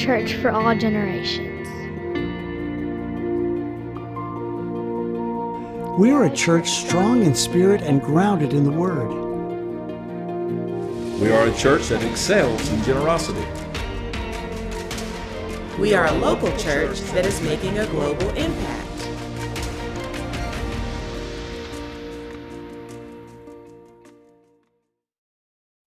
church for all generations. We are a church strong in spirit and grounded in the Word. We are a church that excels in generosity. We are a local church that is making a global impact.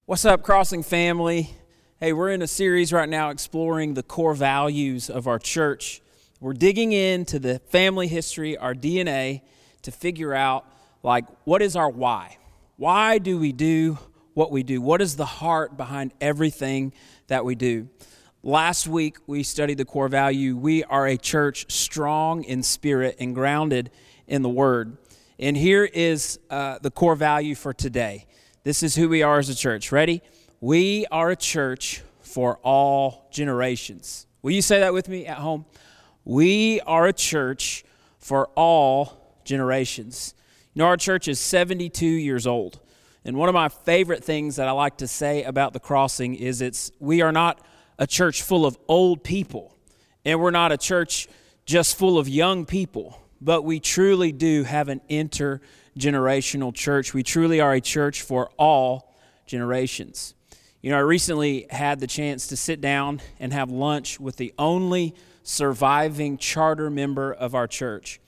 What's up, Crossing family? Hey, we're in a series right now exploring the core values of our church. We're digging into the family history, our DNA, to figure out like what is our why? Why do we do what we do? What is the heart behind everything that we do? Last week we studied the core value. We are a church strong in spirit and grounded in the word. And here is uh, the core value for today. This is who we are as a church. Ready? We are a church for all generations. Will you say that with me at home? We are a church for all generations. You know, our church is 72 years old. And one of my favorite things that I like to say about the crossing is it's we are not a church full of old people, and we're not a church just full of young people, but we truly do have an intergenerational church. We truly are a church for all generations. You know, I recently had the chance to sit down and have lunch with the only surviving charter member of our church.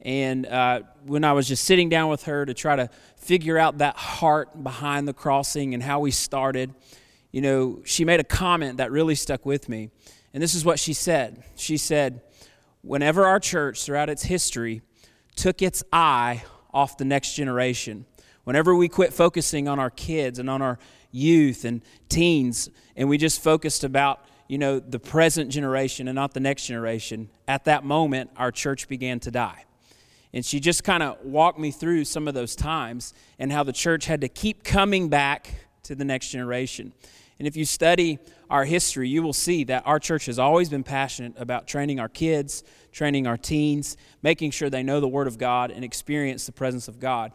And uh, when I was just sitting down with her to try to figure out that heart behind the crossing and how we started, you know, she made a comment that really stuck with me. And this is what she said She said, Whenever our church throughout its history took its eye off the next generation, whenever we quit focusing on our kids and on our youth and teens, and we just focused about you know the present generation and not the next generation at that moment our church began to die and she just kind of walked me through some of those times and how the church had to keep coming back to the next generation. And if you study our history, you will see that our church has always been passionate about training our kids, training our teens, making sure they know the Word of God and experience the presence of God.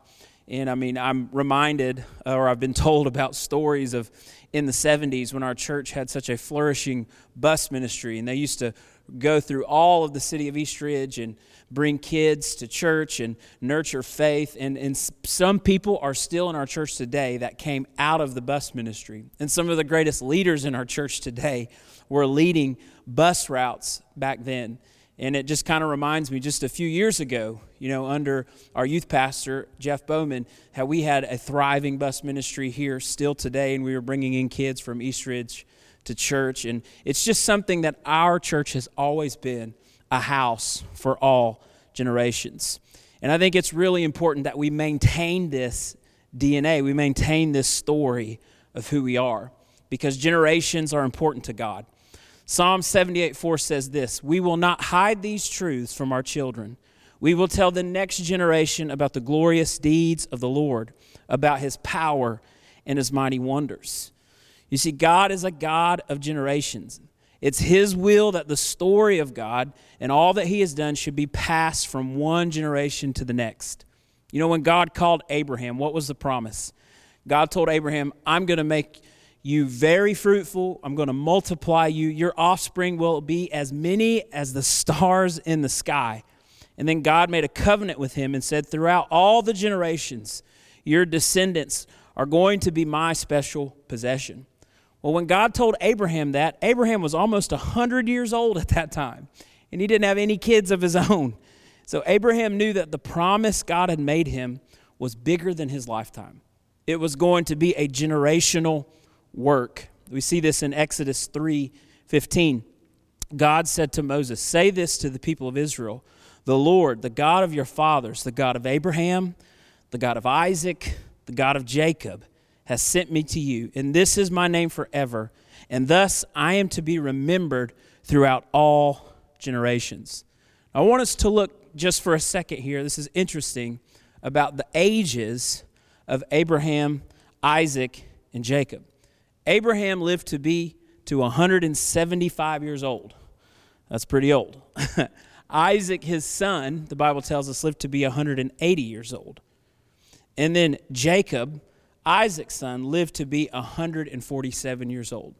And I mean, I'm reminded, or I've been told about stories of in the 70s when our church had such a flourishing bus ministry, and they used to go through all of the city of Eastridge and bring kids to church and nurture faith. And, and some people are still in our church today that came out of the bus ministry. And some of the greatest leaders in our church today were leading bus routes back then. And it just kind of reminds me just a few years ago, you know, under our youth pastor, Jeff Bowman, how we had a thriving bus ministry here still today, and we were bringing in kids from Eastridge to church. And it's just something that our church has always been a house for all generations. And I think it's really important that we maintain this DNA, we maintain this story of who we are, because generations are important to God. Psalm 78 4 says this We will not hide these truths from our children. We will tell the next generation about the glorious deeds of the Lord, about his power and his mighty wonders. You see, God is a God of generations. It's His will that the story of God and all that He has done should be passed from one generation to the next. You know, when God called Abraham, what was the promise? God told Abraham, I'm going to make you very fruitful. I'm going to multiply you. Your offspring will be as many as the stars in the sky. And then God made a covenant with him and said, Throughout all the generations, your descendants are going to be my special possession. Well, when God told Abraham that, Abraham was almost 100 years old at that time, and he didn't have any kids of his own. So Abraham knew that the promise God had made him was bigger than his lifetime. It was going to be a generational work. We see this in Exodus 3:15. God said to Moses, "Say this to the people of Israel: The Lord, the God of your fathers, the God of Abraham, the God of Isaac, the God of Jacob, has sent me to you, and this is my name forever, and thus I am to be remembered throughout all generations. I want us to look just for a second here. This is interesting about the ages of Abraham, Isaac, and Jacob. Abraham lived to be to 175 years old. That's pretty old. Isaac, his son, the Bible tells us, lived to be 180 years old. And then Jacob, Isaac's son lived to be 147 years old.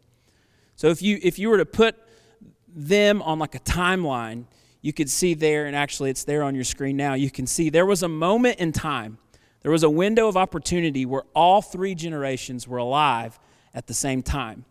So if you if you were to put them on like a timeline, you could see there, and actually it's there on your screen now, you can see there was a moment in time, there was a window of opportunity where all three generations were alive at the same time.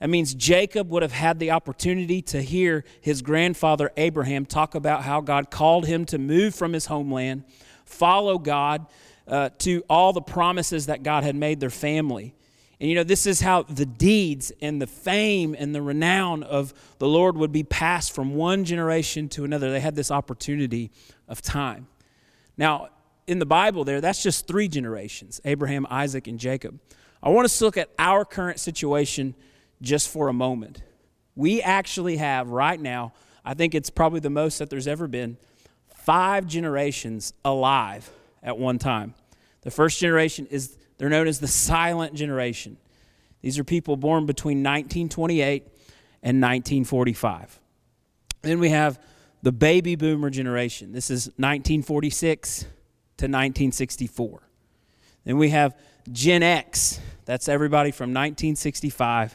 That means Jacob would have had the opportunity to hear his grandfather Abraham talk about how God called him to move from his homeland, follow God uh, to all the promises that God had made their family. And you know, this is how the deeds and the fame and the renown of the Lord would be passed from one generation to another. They had this opportunity of time. Now, in the Bible, there, that's just three generations Abraham, Isaac, and Jacob. I want us to look at our current situation just for a moment. We actually have right now, I think it's probably the most that there's ever been, five generations alive at one time. The first generation is, they're known as the silent generation. These are people born between 1928 and 1945. Then we have the baby boomer generation. This is 1946 to 1964. Then we have Gen X. That's everybody from 1965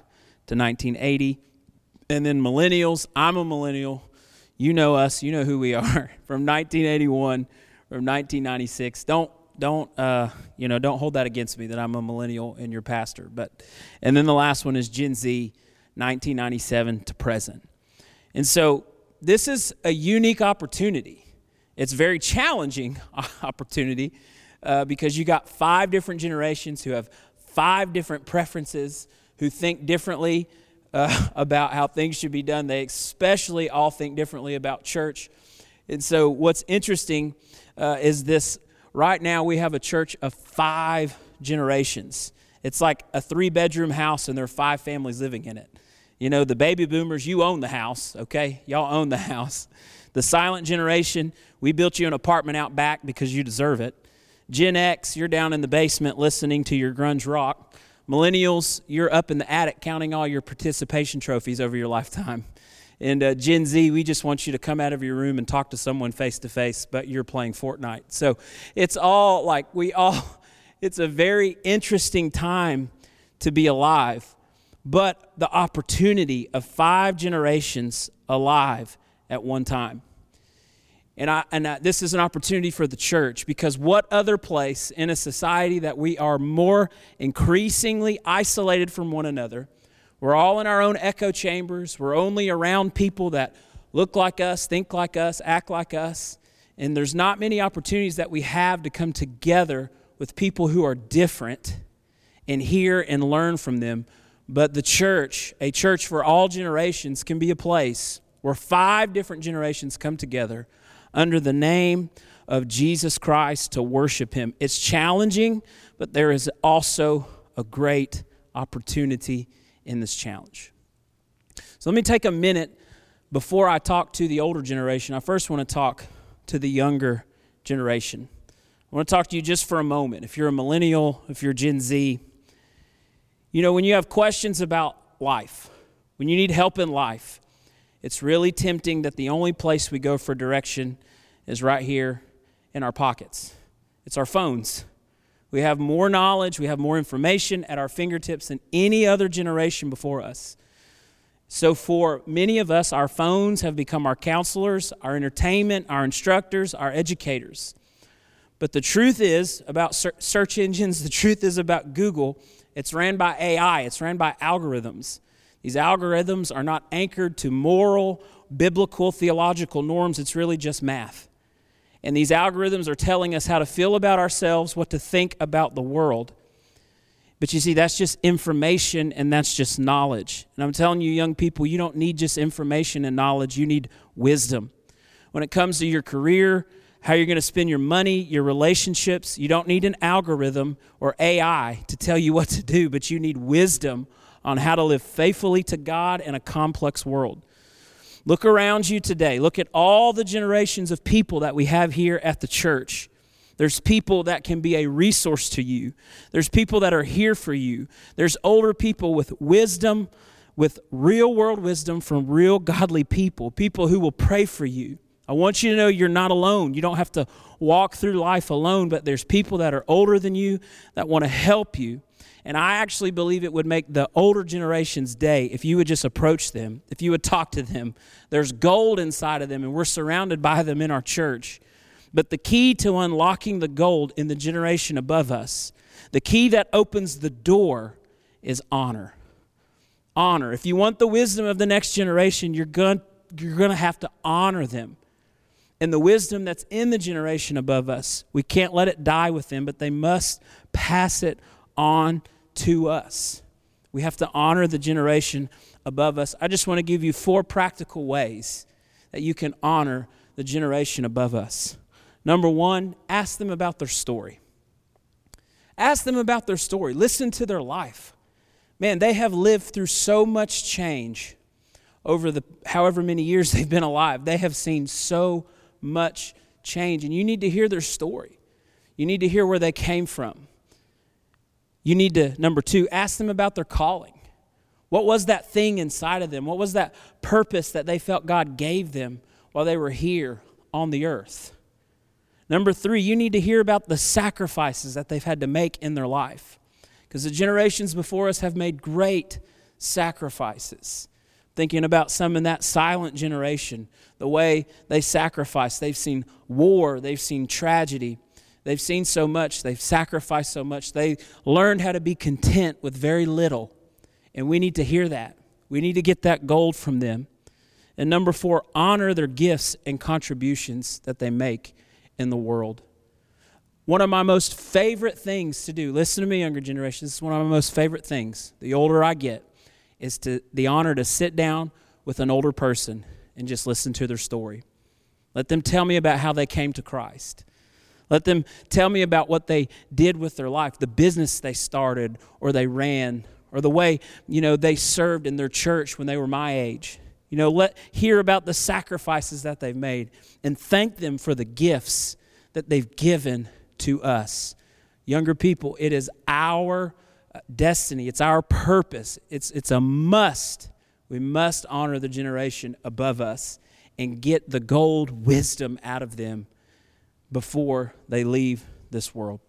to 1980. And then millennials, I'm a millennial. You know us, you know who we are from 1981 from 1996. Don't don't uh, you know don't hold that against me that I'm a millennial and your pastor. But and then the last one is Gen Z 1997 to present. And so this is a unique opportunity. It's very challenging opportunity uh, because you got five different generations who have five different preferences, who think differently uh, about how things should be done. They especially all think differently about church. And so, what's interesting uh, is this right now we have a church of five generations. It's like a three bedroom house, and there are five families living in it. You know, the baby boomers, you own the house, okay? Y'all own the house. The silent generation, we built you an apartment out back because you deserve it. Gen X, you're down in the basement listening to your grunge rock. Millennials, you're up in the attic counting all your participation trophies over your lifetime. And uh, Gen Z, we just want you to come out of your room and talk to someone face to face, but you're playing Fortnite. So it's all like we all, it's a very interesting time to be alive, but the opportunity of five generations alive at one time. And, I, and I, this is an opportunity for the church because what other place in a society that we are more increasingly isolated from one another? We're all in our own echo chambers. We're only around people that look like us, think like us, act like us. And there's not many opportunities that we have to come together with people who are different and hear and learn from them. But the church, a church for all generations, can be a place where five different generations come together under the name of Jesus Christ to worship Him. It's challenging, but there is also a great opportunity in this challenge. So let me take a minute before I talk to the older generation. I first want to talk to the younger generation. I want to talk to you just for a moment. If you're a millennial, if you're Gen Z, you know, when you have questions about life, when you need help in life, it's really tempting that the only place we go for direction is right here in our pockets. It's our phones. We have more knowledge, we have more information at our fingertips than any other generation before us. So, for many of us, our phones have become our counselors, our entertainment, our instructors, our educators. But the truth is about search engines, the truth is about Google. It's ran by AI, it's ran by algorithms. These algorithms are not anchored to moral, biblical, theological norms, it's really just math. And these algorithms are telling us how to feel about ourselves, what to think about the world. But you see, that's just information and that's just knowledge. And I'm telling you, young people, you don't need just information and knowledge, you need wisdom. When it comes to your career, how you're going to spend your money, your relationships, you don't need an algorithm or AI to tell you what to do, but you need wisdom on how to live faithfully to God in a complex world. Look around you today. Look at all the generations of people that we have here at the church. There's people that can be a resource to you. There's people that are here for you. There's older people with wisdom, with real world wisdom from real godly people, people who will pray for you I want you to know you're not alone. You don't have to walk through life alone, but there's people that are older than you that want to help you. And I actually believe it would make the older generation's day if you would just approach them, if you would talk to them. There's gold inside of them, and we're surrounded by them in our church. But the key to unlocking the gold in the generation above us, the key that opens the door is honor. Honor. If you want the wisdom of the next generation, you're going, you're going to have to honor them and the wisdom that's in the generation above us. We can't let it die with them, but they must pass it on to us. We have to honor the generation above us. I just want to give you four practical ways that you can honor the generation above us. Number one, ask them about their story. Ask them about their story. Listen to their life. Man, they have lived through so much change over the however many years they've been alive. They have seen so much change. And you need to hear their story. You need to hear where they came from. You need to, number two, ask them about their calling. What was that thing inside of them? What was that purpose that they felt God gave them while they were here on the earth? Number three, you need to hear about the sacrifices that they've had to make in their life. Because the generations before us have made great sacrifices thinking about some in that silent generation, the way they sacrificed. They've seen war, they've seen tragedy, they've seen so much, they've sacrificed so much. They learned how to be content with very little. And we need to hear that. We need to get that gold from them. And number four, honor their gifts and contributions that they make in the world. One of my most favorite things to do, listen to me, younger generation, this is one of my most favorite things. The older I get, is to the honor to sit down with an older person and just listen to their story. Let them tell me about how they came to Christ. Let them tell me about what they did with their life, the business they started or they ran, or the way, you know, they served in their church when they were my age. You know, let hear about the sacrifices that they've made and thank them for the gifts that they've given to us. Younger people, it is our uh, destiny, it's our purpose. It's, it's a must. We must honor the generation above us and get the gold wisdom out of them before they leave this world.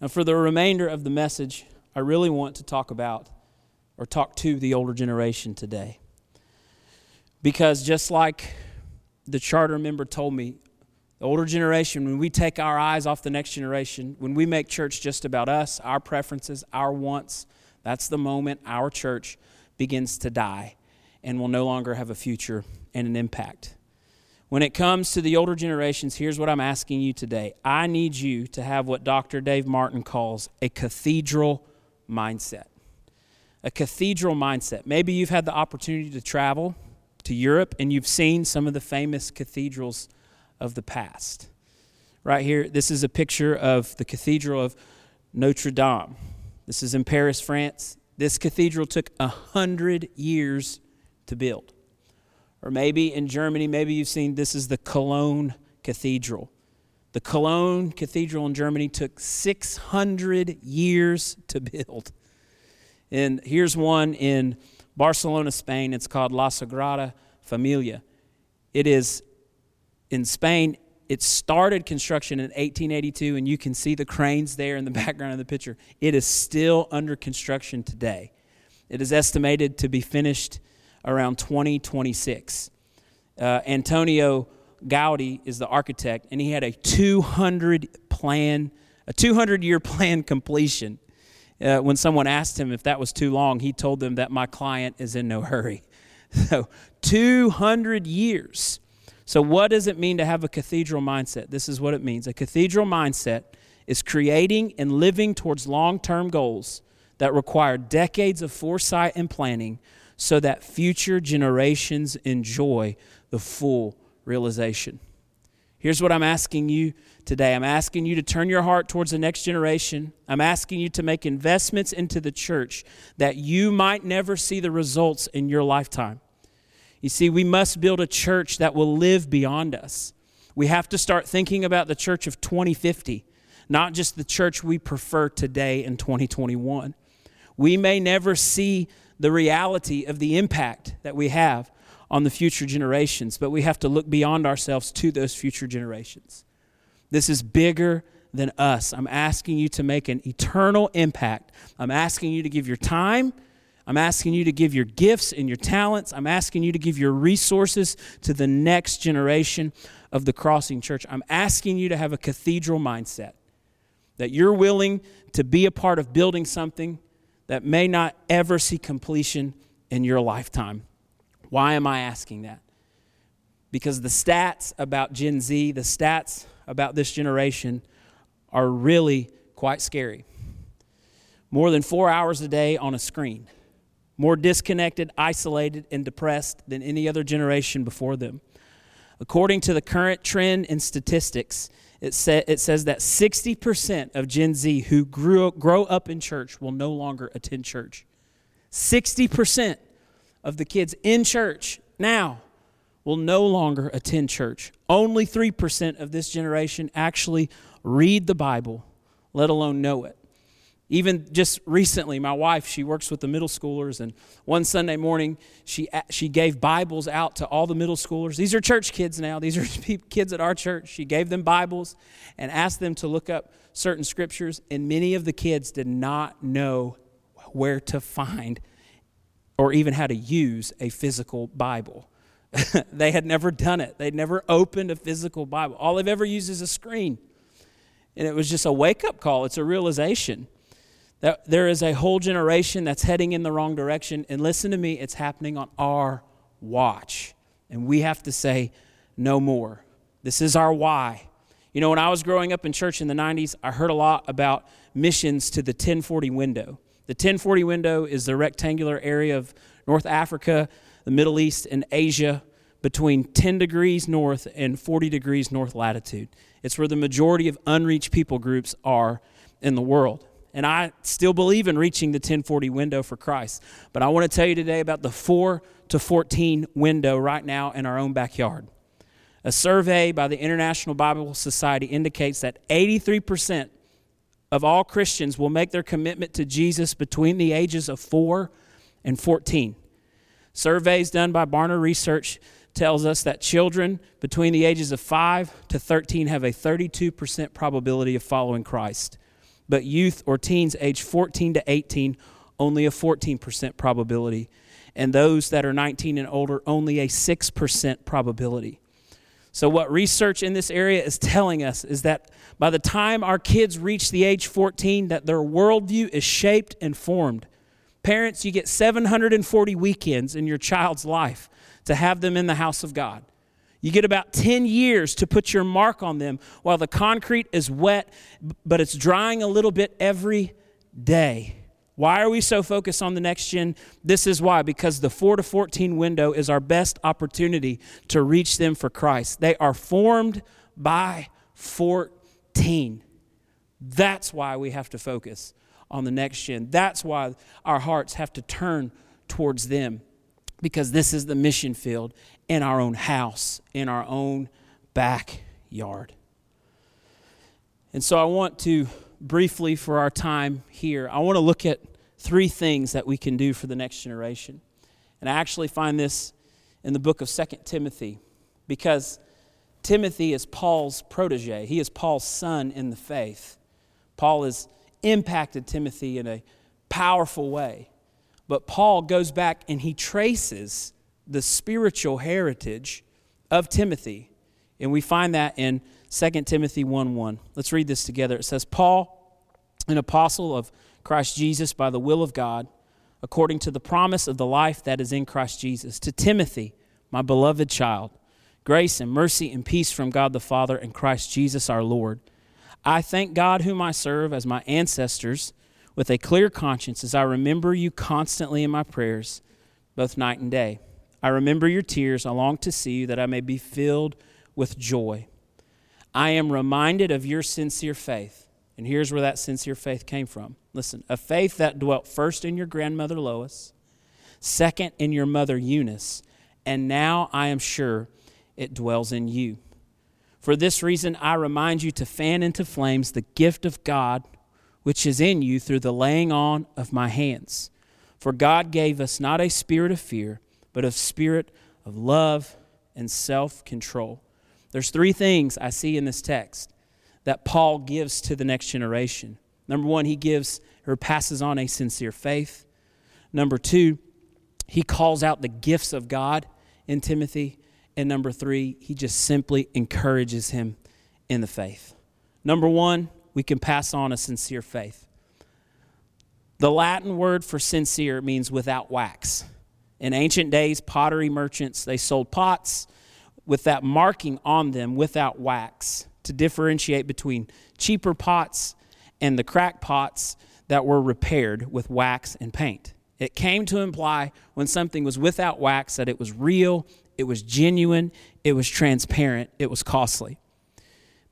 Now, for the remainder of the message, I really want to talk about or talk to the older generation today. Because just like the charter member told me the older generation, when we take our eyes off the next generation, when we make church just about us, our preferences, our wants, that's the moment our church begins to die and will no longer have a future and an impact. When it comes to the older generations, here's what I'm asking you today. I need you to have what Dr. Dave Martin calls a cathedral mindset. A cathedral mindset. Maybe you've had the opportunity to travel to Europe and you've seen some of the famous cathedrals of the past. Right here, this is a picture of the Cathedral of Notre Dame. This is in Paris, France. This cathedral took a hundred years to build. Or maybe in Germany, maybe you've seen this is the Cologne Cathedral. The Cologne Cathedral in Germany took 600 years to build. And here's one in Barcelona, Spain. It's called La Sagrada Familia. It is in Spain, it started construction in 1882, and you can see the cranes there in the background of the picture. It is still under construction today. It is estimated to be finished around 2026. Uh, Antonio Gaudi is the architect, and he had a 200 plan, a 200 year plan completion. Uh, when someone asked him if that was too long, he told them that my client is in no hurry. So, 200 years. So, what does it mean to have a cathedral mindset? This is what it means. A cathedral mindset is creating and living towards long term goals that require decades of foresight and planning so that future generations enjoy the full realization. Here's what I'm asking you today I'm asking you to turn your heart towards the next generation. I'm asking you to make investments into the church that you might never see the results in your lifetime. You see, we must build a church that will live beyond us. We have to start thinking about the church of 2050, not just the church we prefer today in 2021. We may never see the reality of the impact that we have on the future generations, but we have to look beyond ourselves to those future generations. This is bigger than us. I'm asking you to make an eternal impact. I'm asking you to give your time. I'm asking you to give your gifts and your talents. I'm asking you to give your resources to the next generation of the Crossing Church. I'm asking you to have a cathedral mindset that you're willing to be a part of building something that may not ever see completion in your lifetime. Why am I asking that? Because the stats about Gen Z, the stats about this generation, are really quite scary. More than four hours a day on a screen, more disconnected, isolated, and depressed than any other generation before them. According to the current trend in statistics, it, it says that 60% of Gen Z who grew, grow up in church will no longer attend church. 60% of the kids in church now will no longer attend church. Only 3% of this generation actually read the Bible, let alone know it. Even just recently, my wife, she works with the middle schoolers, and one Sunday morning, she, she gave Bibles out to all the middle schoolers. These are church kids now, these are kids at our church. She gave them Bibles and asked them to look up certain scriptures, and many of the kids did not know where to find or even how to use a physical Bible. they had never done it, they'd never opened a physical Bible. All they've ever used is a screen. And it was just a wake up call, it's a realization that there is a whole generation that's heading in the wrong direction. And listen to me, it's happening on our watch. And we have to say, no more. This is our why. You know, when I was growing up in church in the 90s, I heard a lot about missions to the 1040 window. The 1040 window is the rectangular area of North Africa, the Middle East, and Asia between 10 degrees north and 40 degrees north latitude. It's where the majority of unreached people groups are in the world. And I still believe in reaching the 1040 window for Christ. But I want to tell you today about the 4 to 14 window right now in our own backyard. A survey by the International Bible Society indicates that 83% of all Christians will make their commitment to Jesus between the ages of 4 and 14. Surveys done by Barna Research tells us that children between the ages of 5 to 13 have a 32% probability of following Christ. But youth or teens age 14 to 18 only a 14% probability. And those that are 19 and older only a 6% probability. So, what research in this area is telling us is that by the time our kids reach the age 14, that their worldview is shaped and formed. Parents, you get 740 weekends in your child's life to have them in the house of God. You get about 10 years to put your mark on them while the concrete is wet, but it's drying a little bit every day. Why are we so focused on the next gen? This is why, because the 4 to 14 window is our best opportunity to reach them for Christ. They are formed by 14. That's why we have to focus on the next gen. That's why our hearts have to turn towards them, because this is the mission field in our own house, in our own backyard. And so I want to briefly for our time here, I want to look at three things that we can do for the next generation. And I actually find this in the book of Second Timothy because Timothy is Paul's protege. He is Paul's son in the faith. Paul has impacted Timothy in a powerful way. But Paul goes back and he traces the spiritual heritage of Timothy. And we find that in 2 Timothy 1 1. Let's read this together. It says, Paul, an apostle of Christ Jesus by the will of God, according to the promise of the life that is in Christ Jesus, to Timothy, my beloved child, grace and mercy and peace from God the Father and Christ Jesus our Lord. I thank God, whom I serve as my ancestors, with a clear conscience, as I remember you constantly in my prayers, both night and day. I remember your tears. I long to see you that I may be filled with joy. I am reminded of your sincere faith. And here's where that sincere faith came from. Listen, a faith that dwelt first in your grandmother Lois, second in your mother Eunice, and now I am sure it dwells in you. For this reason, I remind you to fan into flames the gift of God which is in you through the laying on of my hands. For God gave us not a spirit of fear, but of spirit of love and self control. There's three things I see in this text that Paul gives to the next generation. Number one, he gives or passes on a sincere faith. Number two, he calls out the gifts of God in Timothy. And number three, he just simply encourages him in the faith. Number one, we can pass on a sincere faith. The Latin word for sincere means without wax. In ancient days, pottery merchants, they sold pots with that marking on them without wax to differentiate between cheaper pots and the cracked pots that were repaired with wax and paint. It came to imply when something was without wax that it was real, it was genuine, it was transparent, it was costly.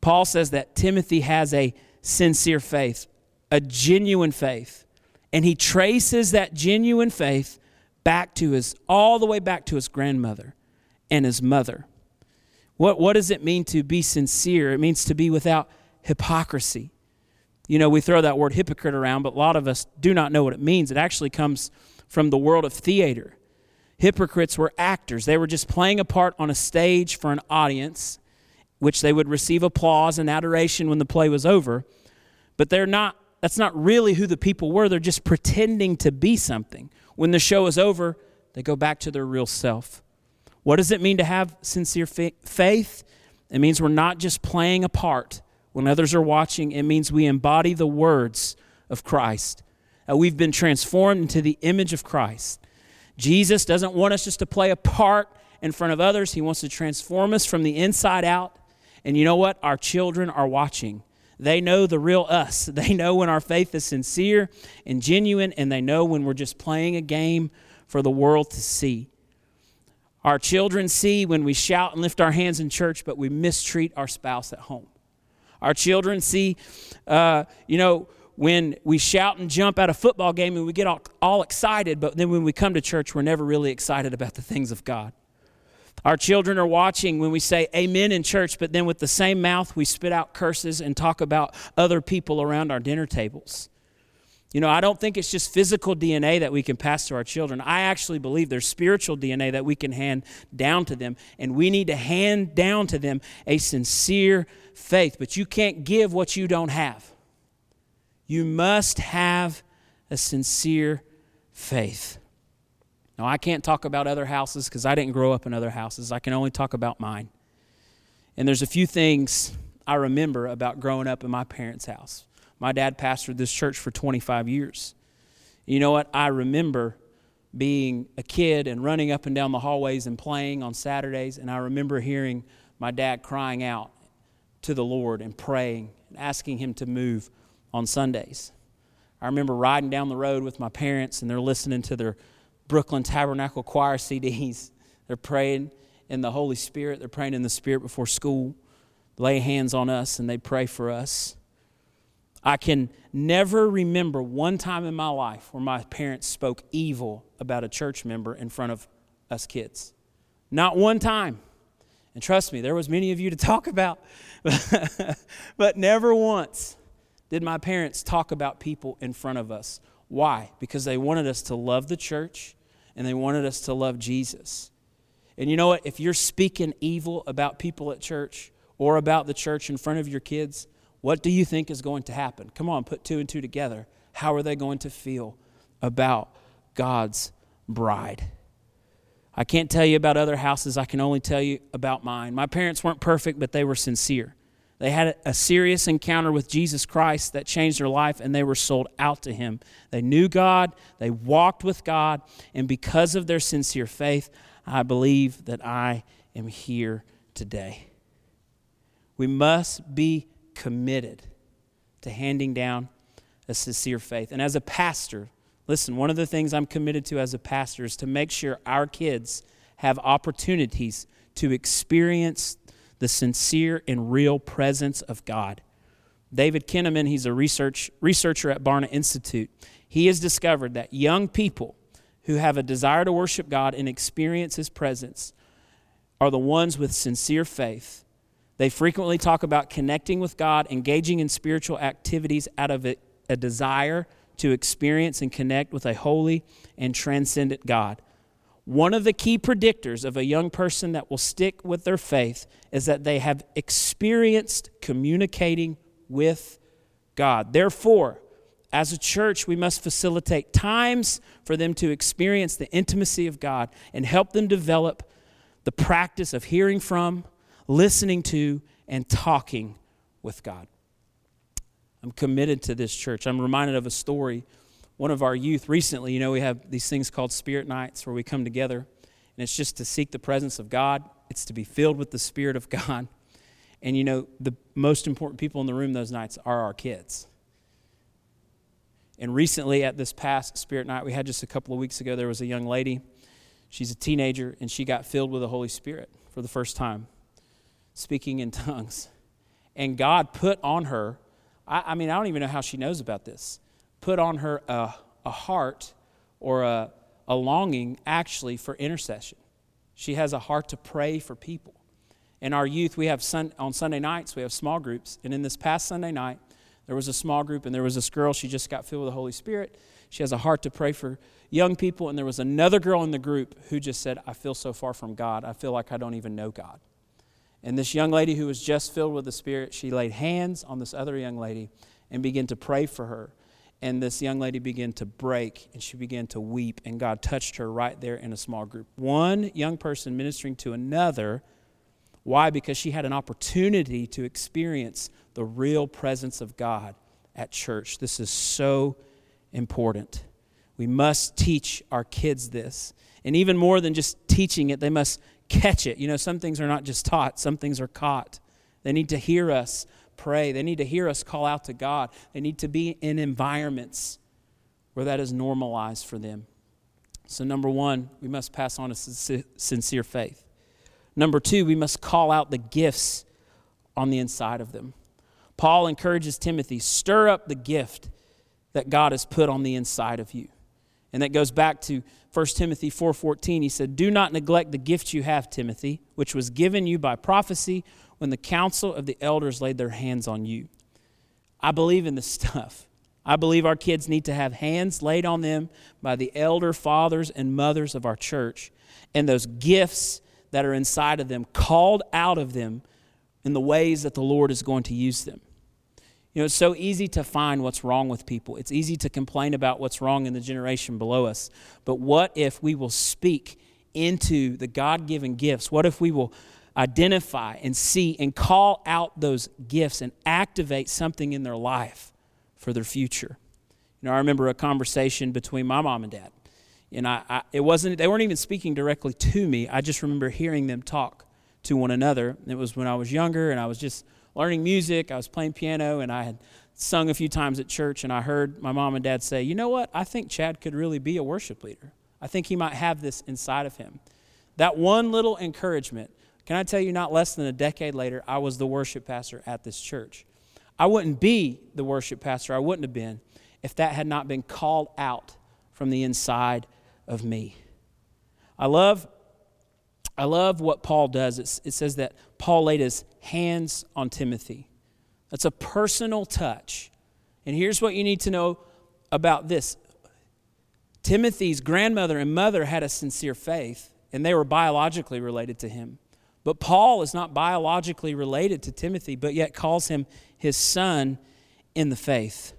Paul says that Timothy has a sincere faith, a genuine faith, and he traces that genuine faith back to his all the way back to his grandmother and his mother. What, what does it mean to be sincere? It means to be without hypocrisy. You know, we throw that word hypocrite around, but a lot of us do not know what it means. It actually comes from the world of theater. Hypocrites were actors, they were just playing a part on a stage for an audience, which they would receive applause and adoration when the play was over. But they're not, that's not really who the people were. They're just pretending to be something. When the show is over, they go back to their real self. What does it mean to have sincere faith? It means we're not just playing a part when others are watching. It means we embody the words of Christ. Uh, we've been transformed into the image of Christ. Jesus doesn't want us just to play a part in front of others, He wants to transform us from the inside out. And you know what? Our children are watching. They know the real us. They know when our faith is sincere and genuine, and they know when we're just playing a game for the world to see. Our children see when we shout and lift our hands in church, but we mistreat our spouse at home. Our children see, uh, you know, when we shout and jump at a football game and we get all, all excited, but then when we come to church, we're never really excited about the things of God. Our children are watching when we say amen in church, but then with the same mouth, we spit out curses and talk about other people around our dinner tables. You know, I don't think it's just physical DNA that we can pass to our children. I actually believe there's spiritual DNA that we can hand down to them, and we need to hand down to them a sincere faith. But you can't give what you don't have. You must have a sincere faith. Now, I can't talk about other houses because I didn't grow up in other houses. I can only talk about mine. And there's a few things I remember about growing up in my parents' house. My dad pastored this church for 25 years. You know what? I remember being a kid and running up and down the hallways and playing on Saturdays, and I remember hearing my dad crying out to the Lord and praying and asking Him to move on Sundays. I remember riding down the road with my parents, and they're listening to their Brooklyn Tabernacle Choir CDs. They're praying in the Holy Spirit, they're praying in the Spirit before school, lay hands on us, and they pray for us. I can never remember one time in my life where my parents spoke evil about a church member in front of us kids. Not one time. And trust me, there was many of you to talk about, but never once did my parents talk about people in front of us. Why? Because they wanted us to love the church and they wanted us to love Jesus. And you know what? If you're speaking evil about people at church or about the church in front of your kids, what do you think is going to happen? Come on, put two and two together. How are they going to feel about God's bride? I can't tell you about other houses. I can only tell you about mine. My parents weren't perfect, but they were sincere. They had a serious encounter with Jesus Christ that changed their life, and they were sold out to Him. They knew God, they walked with God, and because of their sincere faith, I believe that I am here today. We must be committed to handing down a sincere faith. And as a pastor, listen, one of the things I'm committed to as a pastor is to make sure our kids have opportunities to experience the sincere and real presence of God. David Kinnaman, he's a research, researcher at Barna Institute. He has discovered that young people who have a desire to worship God and experience His presence are the ones with sincere faith they frequently talk about connecting with God, engaging in spiritual activities out of a, a desire to experience and connect with a holy and transcendent God. One of the key predictors of a young person that will stick with their faith is that they have experienced communicating with God. Therefore, as a church, we must facilitate times for them to experience the intimacy of God and help them develop the practice of hearing from, listening to, and talking with God. I'm committed to this church. I'm reminded of a story. One of our youth recently, you know, we have these things called spirit nights where we come together, and it's just to seek the presence of God, it's to be filled with the Spirit of God. And, you know, the most important people in the room those nights are our kids. And recently, at this past Spirit Night we had just a couple of weeks ago, there was a young lady. She's a teenager, and she got filled with the Holy Spirit for the first time, speaking in tongues. And God put on her, I, I mean, I don't even know how she knows about this, put on her a, a heart or a, a longing actually for intercession. She has a heart to pray for people. In our youth, we have sun, on Sunday nights, we have small groups. And in this past Sunday night, there was a small group, and there was this girl. She just got filled with the Holy Spirit. She has a heart to pray for young people. And there was another girl in the group who just said, I feel so far from God. I feel like I don't even know God. And this young lady who was just filled with the Spirit, she laid hands on this other young lady and began to pray for her. And this young lady began to break and she began to weep, and God touched her right there in a small group. One young person ministering to another. Why? Because she had an opportunity to experience the real presence of God at church. This is so important. We must teach our kids this. And even more than just teaching it, they must catch it. You know, some things are not just taught, some things are caught. They need to hear us pray, they need to hear us call out to God, they need to be in environments where that is normalized for them. So, number one, we must pass on a sincere faith. Number two, we must call out the gifts on the inside of them. Paul encourages Timothy, stir up the gift that God has put on the inside of you. And that goes back to 1 Timothy 4:14. He said, "Do not neglect the gift you have, Timothy, which was given you by prophecy when the council of the elders laid their hands on you." I believe in this stuff. I believe our kids need to have hands laid on them by the elder fathers and mothers of our church, and those gifts that are inside of them called out of them in the ways that the Lord is going to use them. You know, it's so easy to find what's wrong with people. It's easy to complain about what's wrong in the generation below us. But what if we will speak into the God given gifts? What if we will identify and see and call out those gifts and activate something in their life for their future? You know, I remember a conversation between my mom and dad. And I, I it wasn't they weren't even speaking directly to me. I just remember hearing them talk to one another. It was when I was younger and I was just learning music. I was playing piano and I had sung a few times at church and I heard my mom and dad say, "You know what? I think Chad could really be a worship leader. I think he might have this inside of him." That one little encouragement, can I tell you not less than a decade later, I was the worship pastor at this church. I wouldn't be the worship pastor. I wouldn't have been if that had not been called out from the inside of me. I love I love what Paul does. It's, it says that Paul laid his hands on Timothy. That's a personal touch. And here's what you need to know about this Timothy's grandmother and mother had a sincere faith, and they were biologically related to him. But Paul is not biologically related to Timothy, but yet calls him his son in the faith.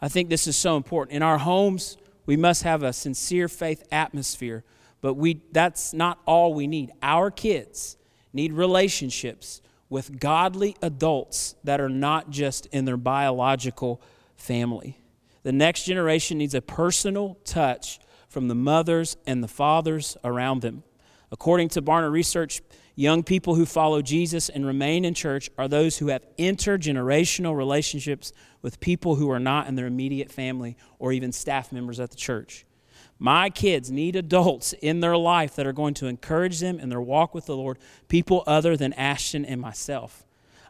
I think this is so important. In our homes, we must have a sincere faith atmosphere but we, that's not all we need. Our kids need relationships with godly adults that are not just in their biological family. The next generation needs a personal touch from the mothers and the fathers around them. According to Barna Research, young people who follow Jesus and remain in church are those who have intergenerational relationships with people who are not in their immediate family or even staff members at the church. My kids need adults in their life that are going to encourage them in their walk with the Lord, people other than Ashton and myself.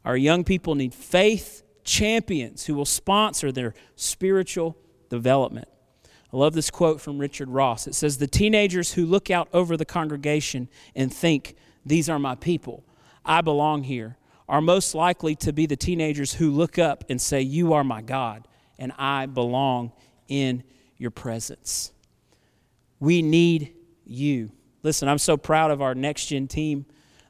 Our young people need faith champions who will sponsor their spiritual development. I love this quote from Richard Ross. It says, The teenagers who look out over the congregation and think, These are my people, I belong here, are most likely to be the teenagers who look up and say, You are my God, and I belong in your presence. We need you. Listen, I'm so proud of our Next Gen team.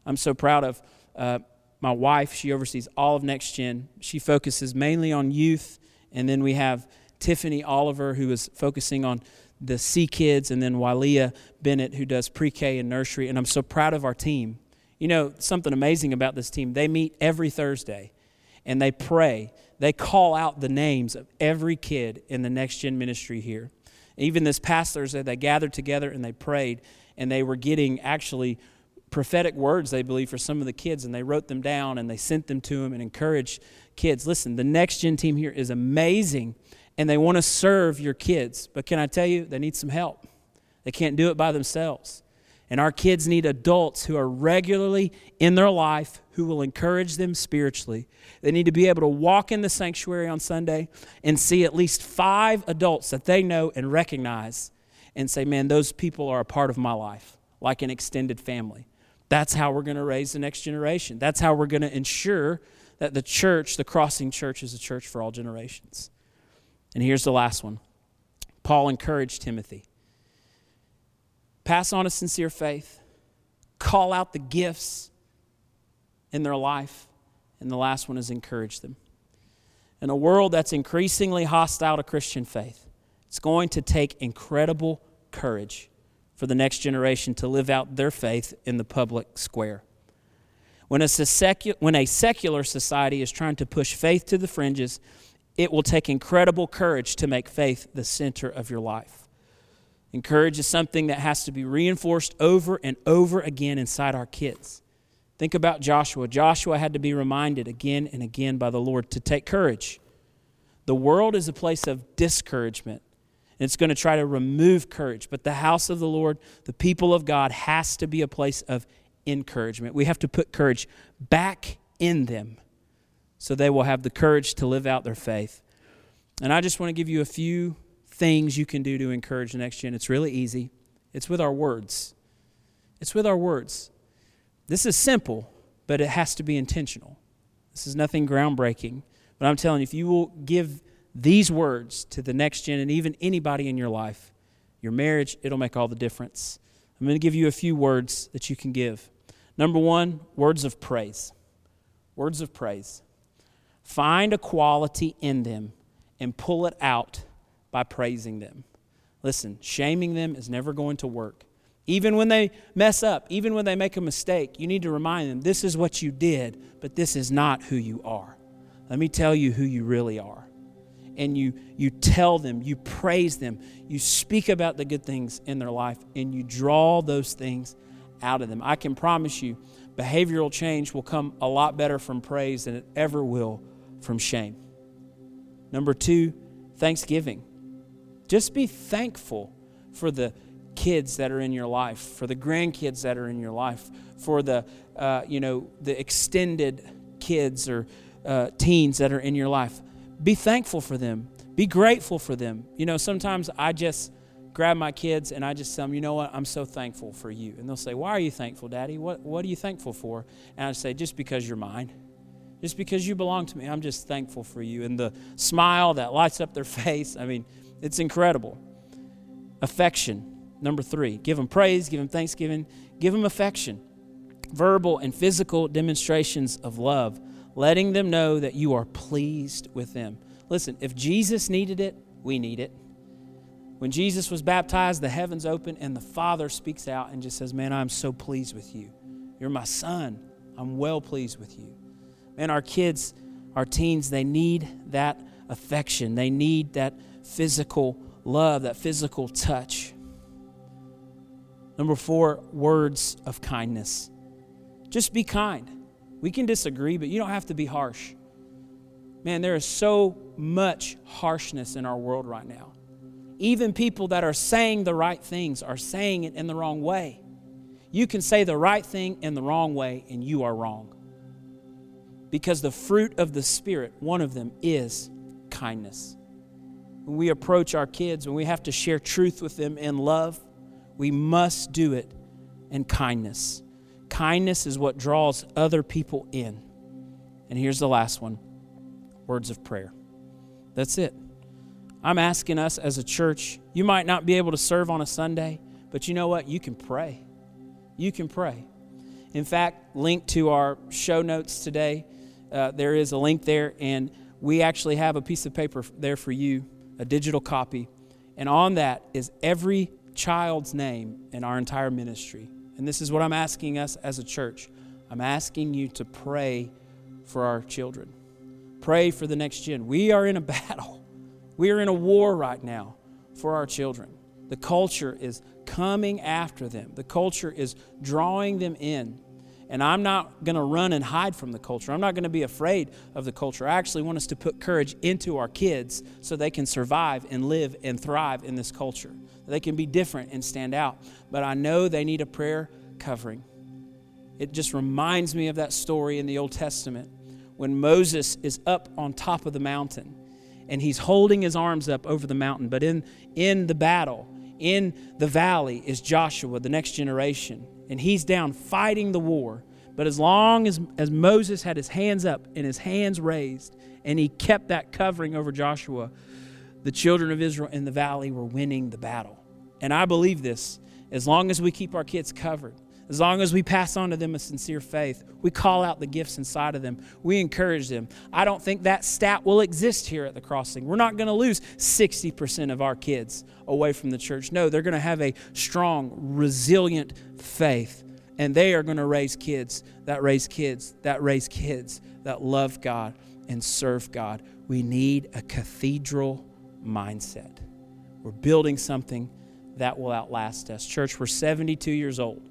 I'm so proud of uh, my wife. She oversees all of Next Gen. She focuses mainly on youth. And then we have Tiffany Oliver, who is focusing on the C kids, and then Walia Bennett, who does pre K and nursery. And I'm so proud of our team. You know, something amazing about this team, they meet every Thursday and they pray. They call out the names of every kid in the Next Gen ministry here. Even this past Thursday, they gathered together and they prayed, and they were getting actually prophetic words, they believe, for some of the kids, and they wrote them down and they sent them to them and encouraged kids. Listen, the Next Gen team here is amazing, and they want to serve your kids. But can I tell you, they need some help. They can't do it by themselves. And our kids need adults who are regularly in their life who will encourage them spiritually. They need to be able to walk in the sanctuary on Sunday and see at least five adults that they know and recognize and say, man, those people are a part of my life, like an extended family. That's how we're going to raise the next generation. That's how we're going to ensure that the church, the crossing church, is a church for all generations. And here's the last one Paul encouraged Timothy pass on a sincere faith, call out the gifts in their life, and the last one is encourage them. In a world that's increasingly hostile to Christian faith, it's going to take incredible courage for the next generation to live out their faith in the public square. When a, secu- when a secular society is trying to push faith to the fringes, it will take incredible courage to make faith the center of your life. And courage is something that has to be reinforced over and over again inside our kids. Think about Joshua. Joshua had to be reminded again and again by the Lord to take courage. The world is a place of discouragement, and it's going to try to remove courage. But the house of the Lord, the people of God, has to be a place of encouragement. We have to put courage back in them so they will have the courage to live out their faith. And I just want to give you a few things you can do to encourage the next gen. It's really easy. It's with our words. It's with our words. This is simple, but it has to be intentional. This is nothing groundbreaking. But I'm telling you, if you will give these words to the next gen and even anybody in your life, your marriage, it'll make all the difference. I'm going to give you a few words that you can give. Number one, words of praise. Words of praise. Find a quality in them and pull it out by praising them. Listen, shaming them is never going to work. Even when they mess up, even when they make a mistake, you need to remind them this is what you did, but this is not who you are. Let me tell you who you really are. And you, you tell them, you praise them, you speak about the good things in their life, and you draw those things out of them. I can promise you, behavioral change will come a lot better from praise than it ever will from shame. Number two, thanksgiving. Just be thankful for the kids that are in your life, for the grandkids that are in your life, for the uh, you know the extended kids or uh, teens that are in your life. Be thankful for them. Be grateful for them. You know, sometimes I just grab my kids and I just tell them, you know what, I'm so thankful for you. And they'll say, Why are you thankful, Daddy? What What are you thankful for? And I say, Just because you're mine. Just because you belong to me, I'm just thankful for you. And the smile that lights up their face, I mean, it's incredible. Affection, number three. Give them praise, give them thanksgiving, give them affection. Verbal and physical demonstrations of love, letting them know that you are pleased with them. Listen, if Jesus needed it, we need it. When Jesus was baptized, the heavens open and the Father speaks out and just says, Man, I'm so pleased with you. You're my son. I'm well pleased with you. Man, our kids, our teens, they need that affection. They need that physical love, that physical touch. Number four, words of kindness. Just be kind. We can disagree, but you don't have to be harsh. Man, there is so much harshness in our world right now. Even people that are saying the right things are saying it in the wrong way. You can say the right thing in the wrong way, and you are wrong. Because the fruit of the Spirit, one of them is kindness when we approach our kids, when we have to share truth with them in love, we must do it in kindness. Kindness is what draws other people in. And here's the last one words of prayer. That's it. I'm asking us as a church, you might not be able to serve on a Sunday, but you know what? You can pray. you can pray. In fact, linked to our show notes today, uh, there is a link there, and we actually have a piece of paper there for you, a digital copy. And on that is every child's name in our entire ministry. And this is what I'm asking us as a church. I'm asking you to pray for our children. Pray for the next gen. We are in a battle. We are in a war right now for our children. The culture is coming after them, the culture is drawing them in. And I'm not going to run and hide from the culture. I'm not going to be afraid of the culture. I actually want us to put courage into our kids so they can survive and live and thrive in this culture. They can be different and stand out. But I know they need a prayer covering. It just reminds me of that story in the Old Testament when Moses is up on top of the mountain and he's holding his arms up over the mountain. But in, in the battle, in the valley, is Joshua, the next generation and he's down fighting the war. But as long as, as Moses had his hands up and his hands raised, and he kept that covering over Joshua, the children of Israel in the valley were winning the battle. And I believe this. As long as we keep our kids covered, as long as we pass on to them a sincere faith, we call out the gifts inside of them, we encourage them. I don't think that stat will exist here at the crossing. We're not going to lose 60% of our kids away from the church. No, they're going to have a strong, resilient faith, and they are going to raise kids that raise kids that raise kids that love God and serve God. We need a cathedral mindset. We're building something that will outlast us. Church, we're 72 years old.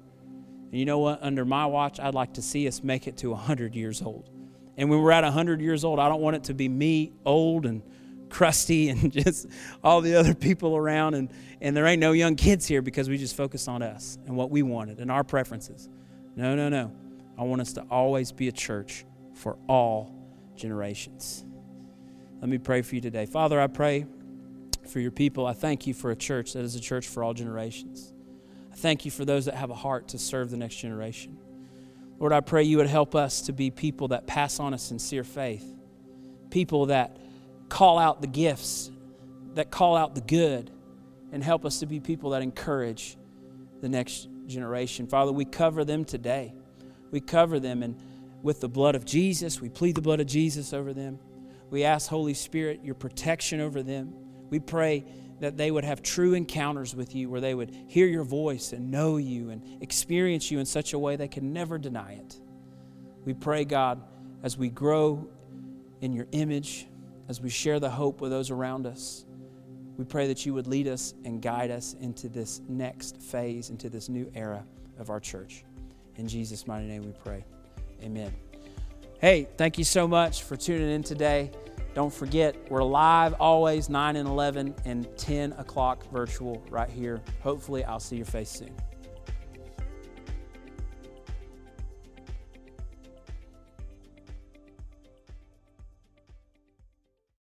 And you know what? Under my watch, I'd like to see us make it to 100 years old. And when we're at 100 years old, I don't want it to be me, old and crusty, and just all the other people around. And, and there ain't no young kids here because we just focus on us and what we wanted and our preferences. No, no, no. I want us to always be a church for all generations. Let me pray for you today. Father, I pray for your people. I thank you for a church that is a church for all generations. I thank you for those that have a heart to serve the next generation. Lord, I pray you would help us to be people that pass on a sincere faith, people that call out the gifts, that call out the good, and help us to be people that encourage the next generation. Father, we cover them today. We cover them and with the blood of Jesus. We plead the blood of Jesus over them. We ask, Holy Spirit, your protection over them. We pray that they would have true encounters with you where they would hear your voice and know you and experience you in such a way they can never deny it. We pray, God, as we grow in your image, as we share the hope with those around us, we pray that you would lead us and guide us into this next phase, into this new era of our church. In Jesus' mighty name we pray. Amen. Hey, thank you so much for tuning in today. Don't forget, we're live always 9 and 11 and 10 o'clock virtual right here. Hopefully, I'll see your face soon.